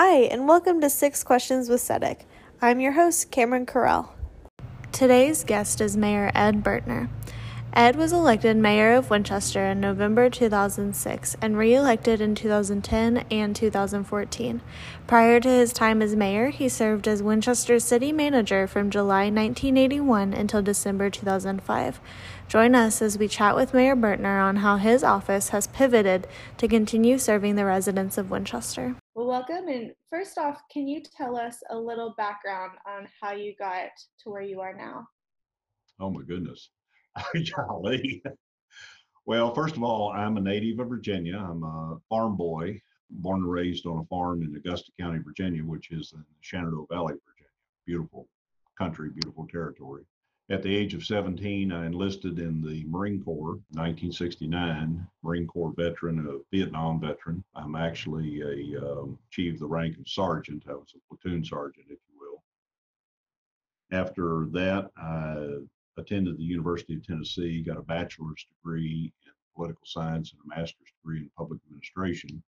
Hi, and welcome to Six Questions with CEDIK. I'm your host, Cameron Carell. Today's guest is Mayor Ed Burtner. Ed was elected mayor of Winchester in November 2006 and re elected in 2010 and 2014. Prior to his time as mayor, he served as Winchester city manager from July 1981 until December 2005. Join us as we chat with Mayor Burtner on how his office has pivoted to continue serving the residents of Winchester. Well, welcome. And first off, can you tell us a little background on how you got to where you are now? Oh, my goodness. Golly. Well, first of all, I'm a native of Virginia. I'm a farm boy, born and raised on a farm in Augusta County, Virginia, which is in the Shenandoah Valley, Virginia. Beautiful country, beautiful territory. At the age of 17, I enlisted in the Marine Corps, 1969, Marine Corps veteran, a Vietnam veteran. I'm actually a um, achieved the rank of sergeant. I was a platoon sergeant, if you will. After that, I attended the University of Tennessee, got a bachelor's degree in political science and a master's degree in public administration.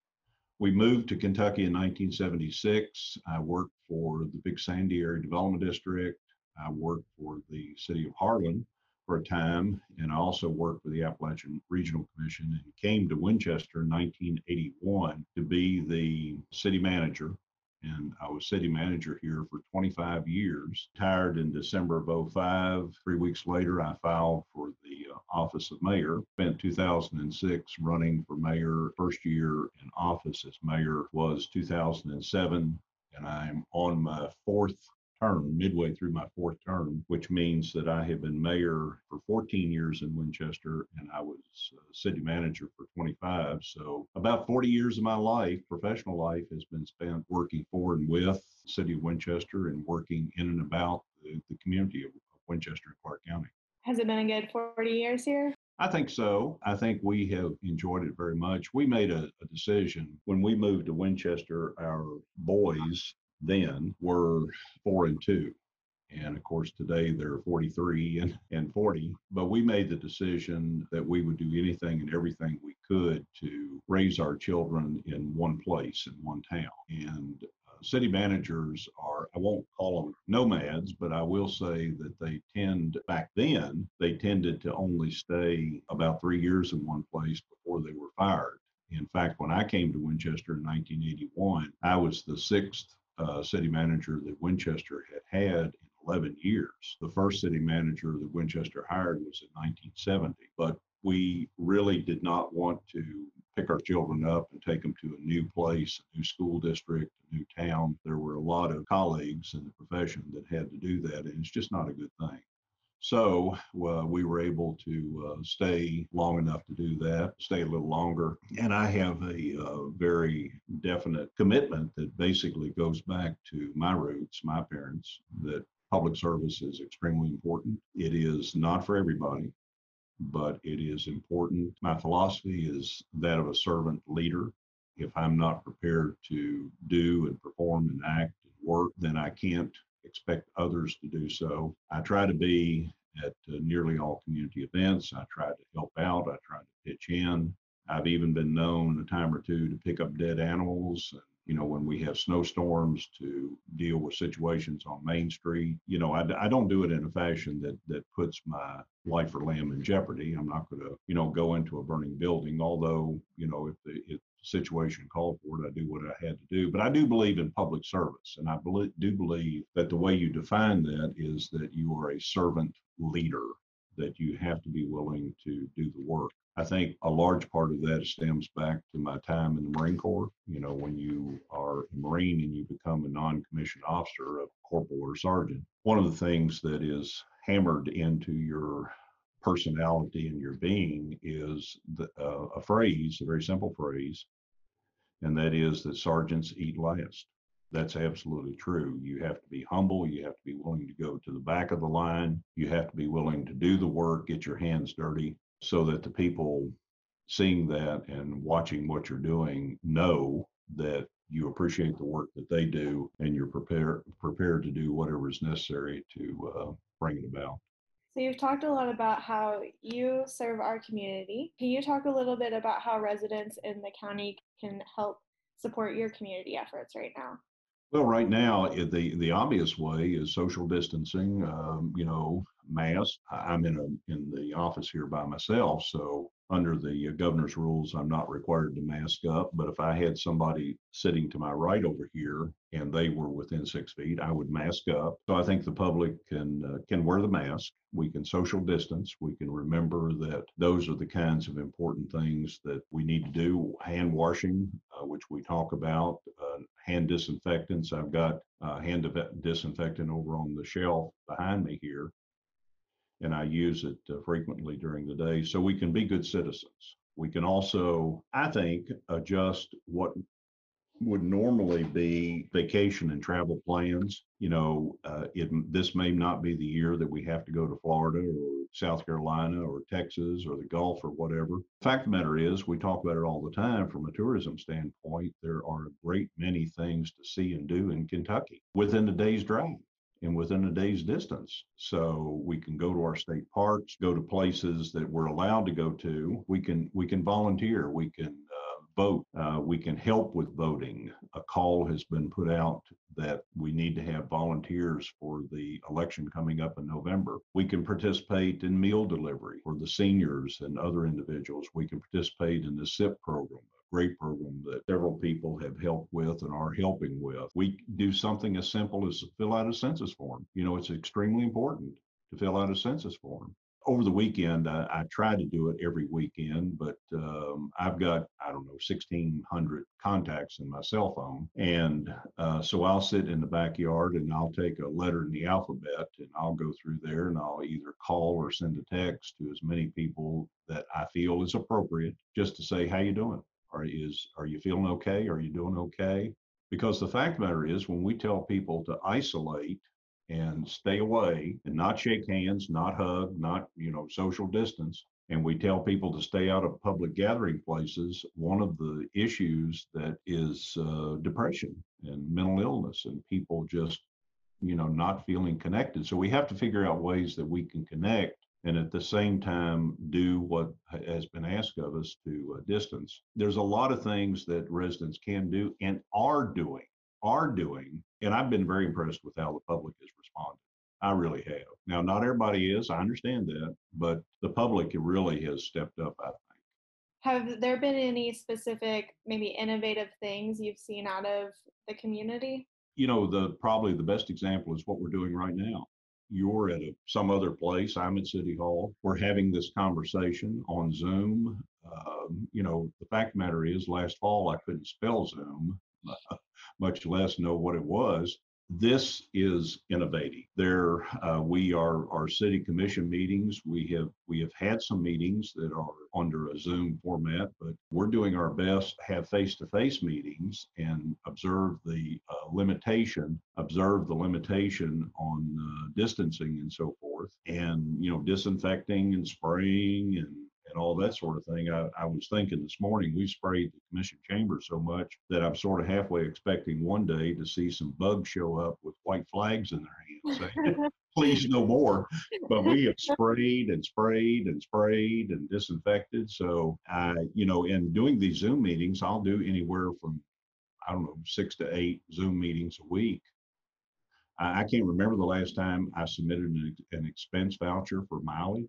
We moved to Kentucky in 1976. I worked for the Big Sandy Area Development District. I worked for the city of Harlan for a time, and I also worked for the Appalachian Regional Commission and came to Winchester in 1981 to be the city manager and I was city manager here for 25 years. Retired in December of 05. Three weeks later, I filed for the uh, office of mayor. Spent 2006 running for mayor. First year in office as mayor was 2007, and I'm on my fourth term, midway through my fourth term, which means that I have been mayor for 14 years in Winchester and I was uh, city manager for 25. So about 40 years of my life, professional life, has been spent working for and with the city of Winchester and working in and about the, the community of Winchester and Clark County. Has it been a good 40 years here? I think so. I think we have enjoyed it very much. We made a, a, decision when we moved to Winchester. Our boys then were four and two. And of course, today they're 43 and, and 40. But we made the decision that we would do anything and everything we could to raise our children in one place, in one town. And uh, city managers are, I won't call them nomads, but I will say that they tend, back then, they tended to only stay about three years in one place before they were fired. In fact, when I came to Winchester in 1981, I was the sixth uh, city manager that Winchester had had in 11 years. The first city manager that Winchester hired was in 1970, but we really did not want to pick our children up and take them to a new place, a new school district, a new town. There were a lot of colleagues in the profession that had to do that, and it's just not a good thing. So uh, we were able to uh, stay long enough to do that, stay a little longer. And I have a uh, very definite commitment that basically goes back to my roots, my parents, that public service is extremely important. It is not for everybody, but it is important. My philosophy is that of a servant leader. If I'm not prepared to do and perform and act and work, then I can't expect others to do so. I try to be at uh, nearly all community events. I try to help out. I try to pitch in. I've even been known a time or two to pick up dead animals. And, You know, when we have snowstorms, to deal with situations on Main Street. You know, I, I don't do it in a fashion that that puts my life or limb in jeopardy. I'm not going to, you know, go into a burning building. Although, you know, if the if situation called for it, I do what I had to do. But I do believe in public service, and I do believe that the way you define that is that you are a servant leader, that you have to be willing to do the work. I think a large part of that stems back to my time in the Marine Corps. You know, when you are a Marine and you become a non commissioned officer, a corporal or sergeant, one of the things that is hammered into your personality and your being is the, uh, a phrase, a very simple phrase, and that is that sergeants eat last. That's absolutely true. You have to be humble. You have to be willing to go to the back of the line. You have to be willing to do the work, get your hands dirty, so that the people seeing that and watching what you're doing know that you appreciate the work that they do and you're prepared prepared to do whatever is necessary to uh, bring it about. So you've talked a lot about how you serve our community. Can you talk a little bit about how residents in the county can help support your community efforts right now? Well, right now, the the obvious way is social distancing. Um, you know, mask. I'm in a in the office here by myself, so under the uh, governor's rules, I'm not required to mask up. But if I had somebody sitting to my right over here and they were within six feet, I would mask up. So I think the public can uh, can wear the mask. We can social distance. We can remember that those are the kinds of important things that we need to do. Hand washing, uh, which we talk about, uh, hand disinfectants. I've got uh, hand disinfectant over on the shelf behind me here and I use it uh, frequently during the day. So we can be good citizens. We can also, I think, adjust what would normally be vacation and travel plans. You know, uh, it, this may not be the year that we have to go to Florida or South Carolina or Texas or the Gulf or whatever. Fact of the matter is, we talk about it all the time from a tourism standpoint. There are a great many things to see and do in Kentucky within a day's drive and within a day's distance. So we can go to our state parks, go to places that we're allowed to go to. We can we can volunteer. We can uh, vote. Uh, we can help with voting. A call has been put out that we need to have volunteers for the election coming up in November. We can participate in meal delivery for the seniors and other individuals. We can participate in the SIP program great program that several people have helped with and are helping with. We do something as simple as fill out a census form. You know, it's extremely important to fill out a census form. Over the weekend, I, I try to do it every weekend, but um, I've got, I don't know, 1,600 contacts in my cell phone. And uh, so I'll sit in the backyard and I'll take a letter in the alphabet and I'll go through there and I'll either call or send a text to as many people that I feel is appropriate just to say, how you doing? Are is are you feeling okay? Are you doing okay? Because the fact the matter is, when we tell people to isolate and stay away and not shake hands, not hug, not you know social distance, and we tell people to stay out of public gathering places, one of the issues that is uh, depression and mental illness, and people just you know not feeling connected. So we have to figure out ways that we can connect and at the same time do what has been asked of us to uh, distance. There's a lot of things that residents can do and are doing, are doing, and I've been very impressed with how the public has responded. I really have. Now, not everybody is, I understand that, but the public really has stepped up, I think. Have there been any specific, maybe innovative things you've seen out of the community? You know, the probably the best example is what we're doing right now you're at a, some other place. I'm at City Hall. We're having this conversation on Zoom. Um, you know, the fact the matter is, last fall I couldn't spell Zoom, much less know what it was this is innovating. There, uh, we are our city commission meetings. We have we have had some meetings that are under a Zoom format, but we're doing our best to have face-to-face meetings and observe the uh, limitation, observe the limitation on uh, distancing and so forth, and you know disinfecting and spraying and and all that sort of thing. I, I was thinking this morning, we sprayed the commission chamber so much that I'm sort of halfway expecting one day to see some bugs show up with white flags in their hands saying, please no more. But we have sprayed and sprayed and sprayed and disinfected. So I, you know, in doing these Zoom meetings, I'll do anywhere from, I don't know, six to eight Zoom meetings a week. I, I can't remember the last time I submitted an, an expense voucher for mileage.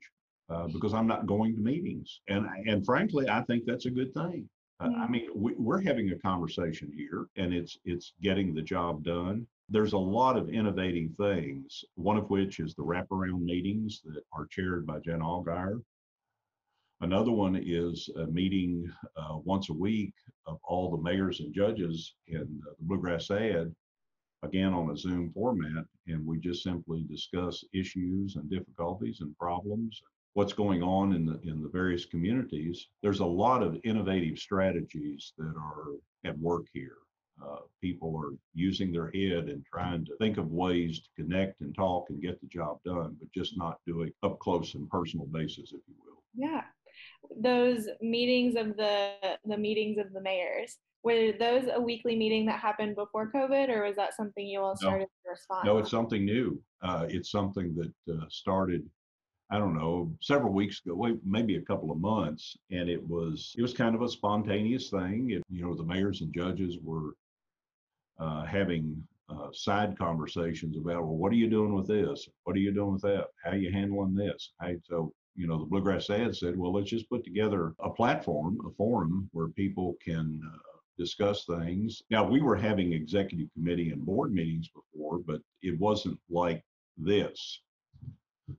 Uh, because I'm not going to meetings. And and frankly, I think that's a good thing. Uh, I mean, we, we're having a conversation here, and it's it's getting the job done. There's a lot of innovating things. One of which is the wraparound meetings that are chaired by Jen Allgaier. Another one is a meeting uh, once a week of all the mayors and judges in the Bluegrass Ad, again on a Zoom format, and we just simply discuss issues and difficulties and problems what's going on in the in the various communities there's a lot of innovative strategies that are at work here. Uh, people are using their head and trying to think of ways to connect and talk and get the job done but just not doing up close and personal basis if you will. Yeah. Those meetings of the the meetings of the mayors were those a weekly meeting that happened before covid or was that something you all started no. to respond no it's something new. Uh, it's something that uh, started I don't know, several weeks ago, maybe a couple of months, and it was it was kind of a spontaneous thing. It, you know, the mayors and judges were uh, having uh, side conversations about, well, what are you doing with this? What are you doing with that? How are you handling this? How, so, you know, the Bluegrass ad said, well, let's just put together a platform, a forum where people can uh, discuss things. Now, we were having executive committee and board meetings before, but it wasn't like this.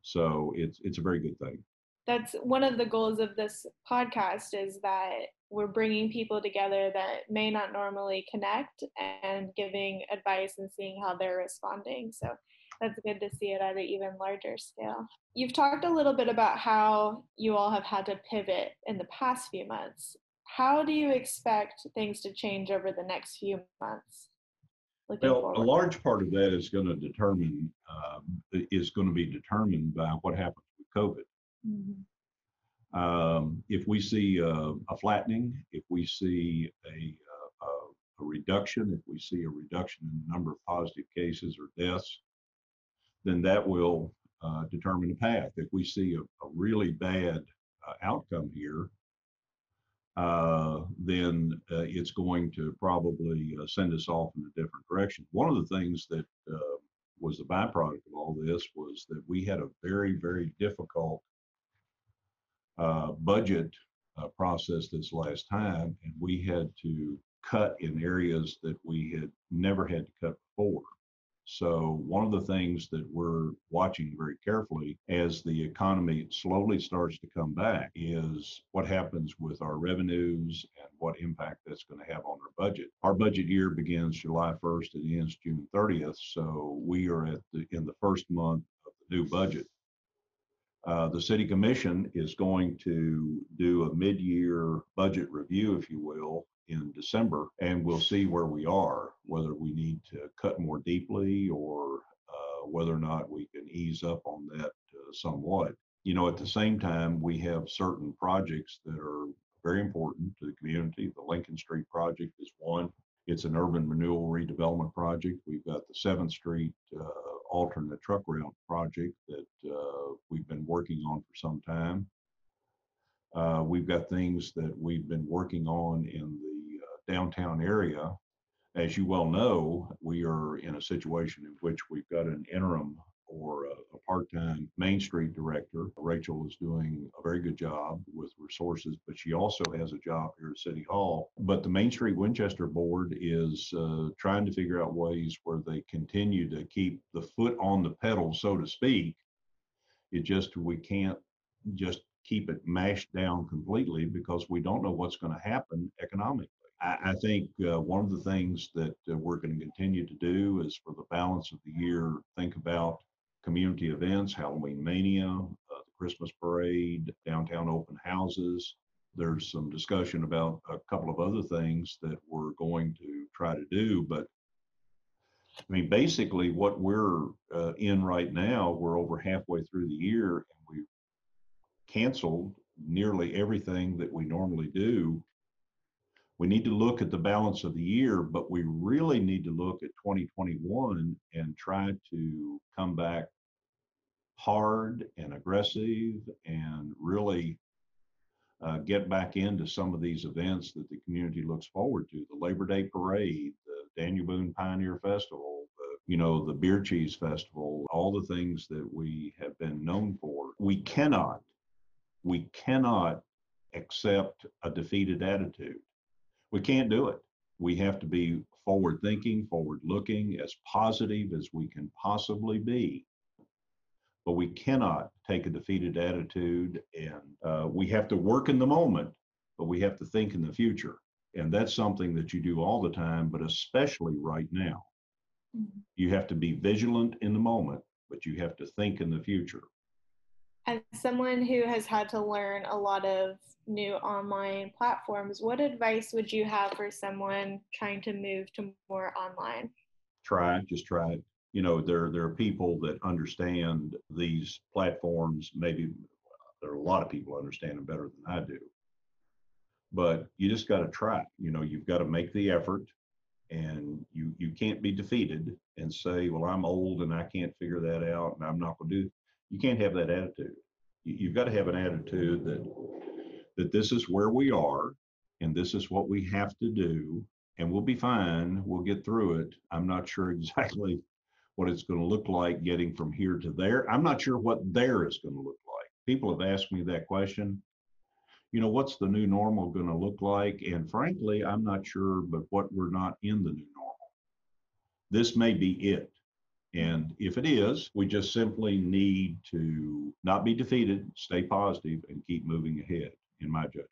So it's it's a very good thing. That's one of the goals of this podcast is that we're bringing people together that may not normally connect and giving advice and seeing how they're responding. So that's good to see it at an even larger scale. You've talked a little bit about how you all have had to pivot in the past few months. How do you expect things to change over the next few months? Well, forward? a large part of that is going to determine um, is going to be determined by what happens with COVID. Mm-hmm. Um, if we see a, a, flattening, if we see a, a, a, reduction, if we see a reduction in the number of positive cases or deaths, then that will uh, determine the path. If we see a, really bad uh, outcome here, uh, then uh, it's going to probably uh, send us off in a different direction. One of the things that uh, was the byproduct of all this was that we had a very, very difficult uh, budget uh, process this last time, and we had to cut in areas that we had never had to cut before. So, one of the things that we're watching very carefully as the economy slowly starts to come back is what happens with our revenues and what impact that's going to have on our budget. Our budget year begins July 1st and ends June 30th. So, we are at the in the first month of the new budget. Uh, the city commission is going to do a mid-year budget review, if you will, in December, and we'll see where we are, whether we need to cut more deeply or uh, whether or not we can ease up on that uh, somewhat. You know, at the same time, we have certain projects that are very important to the community. The Lincoln Street project is one. It's an urban renewal redevelopment project. We've got the 7th Street uh, alternate truck route project that uh, we've been working on for some time. Uh, we've got things that we've been working on in the downtown area. As you well know, we are in a situation in which we've got an interim or a, part-time Main Street director. Rachel is doing a very good job with resources, but she also has a job here at City Hall. But the Main Street Winchester Board is uh, trying to figure out ways where they continue to keep the foot on the pedal, so to speak. It just we can't just keep it mashed down completely because we don't know what's going to happen economically. I, think uh, one of the things that uh, we're going to continue to do is for the balance of the year, think about community events, Halloween Mania, uh, the Christmas Parade, downtown open houses. There's some discussion about a couple of other things that we're going to try to do. But I mean, basically, what we're uh, in right now, we're over halfway through the year and we've canceled nearly everything that we normally do. We need to look at the balance of the year, but we really need to look at 2021 and try to come back hard and aggressive and really uh, get back into some of these events that the community looks forward to the Labor Day Parade, the Daniel Boone Pioneer Festival, the, you know, the Beer Cheese Festival, all the things that we have been known for. We cannot, we cannot accept a defeated attitude. We can't do it. We have to be forward thinking, forward looking, as positive as we can possibly be but we cannot take a defeated attitude and uh, we have to work in the moment but we have to think in the future and that's something that you do all the time but especially right now mm-hmm. you have to be vigilant in the moment but you have to think in the future as someone who has had to learn a lot of new online platforms what advice would you have for someone trying to move to more online? Try just try it. You know there there are people that understand these platforms maybe there are a lot of people understand them better than i do. But you just got to try. You know you've got to make the effort and you you can't be defeated and say well i'm old and i can't figure that out and i'm not going to do you can't have that attitude. You've got to have an attitude that that this is where we are and this is what we have to do and we'll be fine. We'll get through it. I'm not sure exactly what it's going to look like getting from here to there. I'm not sure what there is going to look like. People have asked me that question. You know what's the new normal going to look like? And frankly i'm not sure but what we're not in the new normal. This may be it and if it is, we just simply need to not be defeated, stay positive, and keep moving ahead, in my judgment.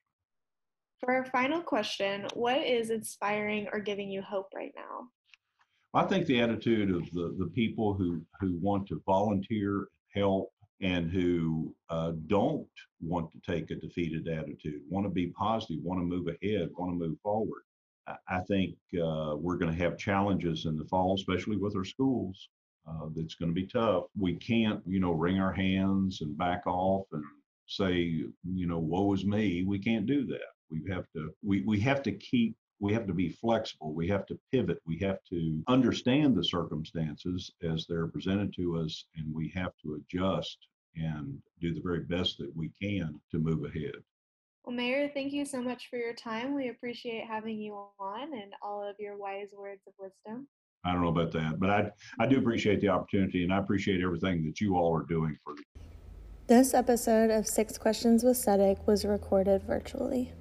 For our final question, what is inspiring or giving you hope right now? I think the attitude of the, the people who, who want to volunteer, help, and who uh, don't want to take a defeated attitude, want to be positive, want to move ahead, want to move forward. I think uh, we're going to have challenges in the fall, especially with our schools uh, that's going to be tough. We can't, you know, wring our hands and back off and say, you know, woe is me. We can't do that. We have to, we, we have to keep, we have to be flexible. We have to pivot. We have to understand the circumstances as they're presented to us, and we have to adjust and do the very best that we can to move ahead. Well, Mayor, thank you so much for your time. We appreciate having you on and all of your wise words of wisdom. I don't know about that, but I I do appreciate the opportunity and I appreciate everything that you all are doing for me. This episode of Six Questions with CEDIK was recorded virtually.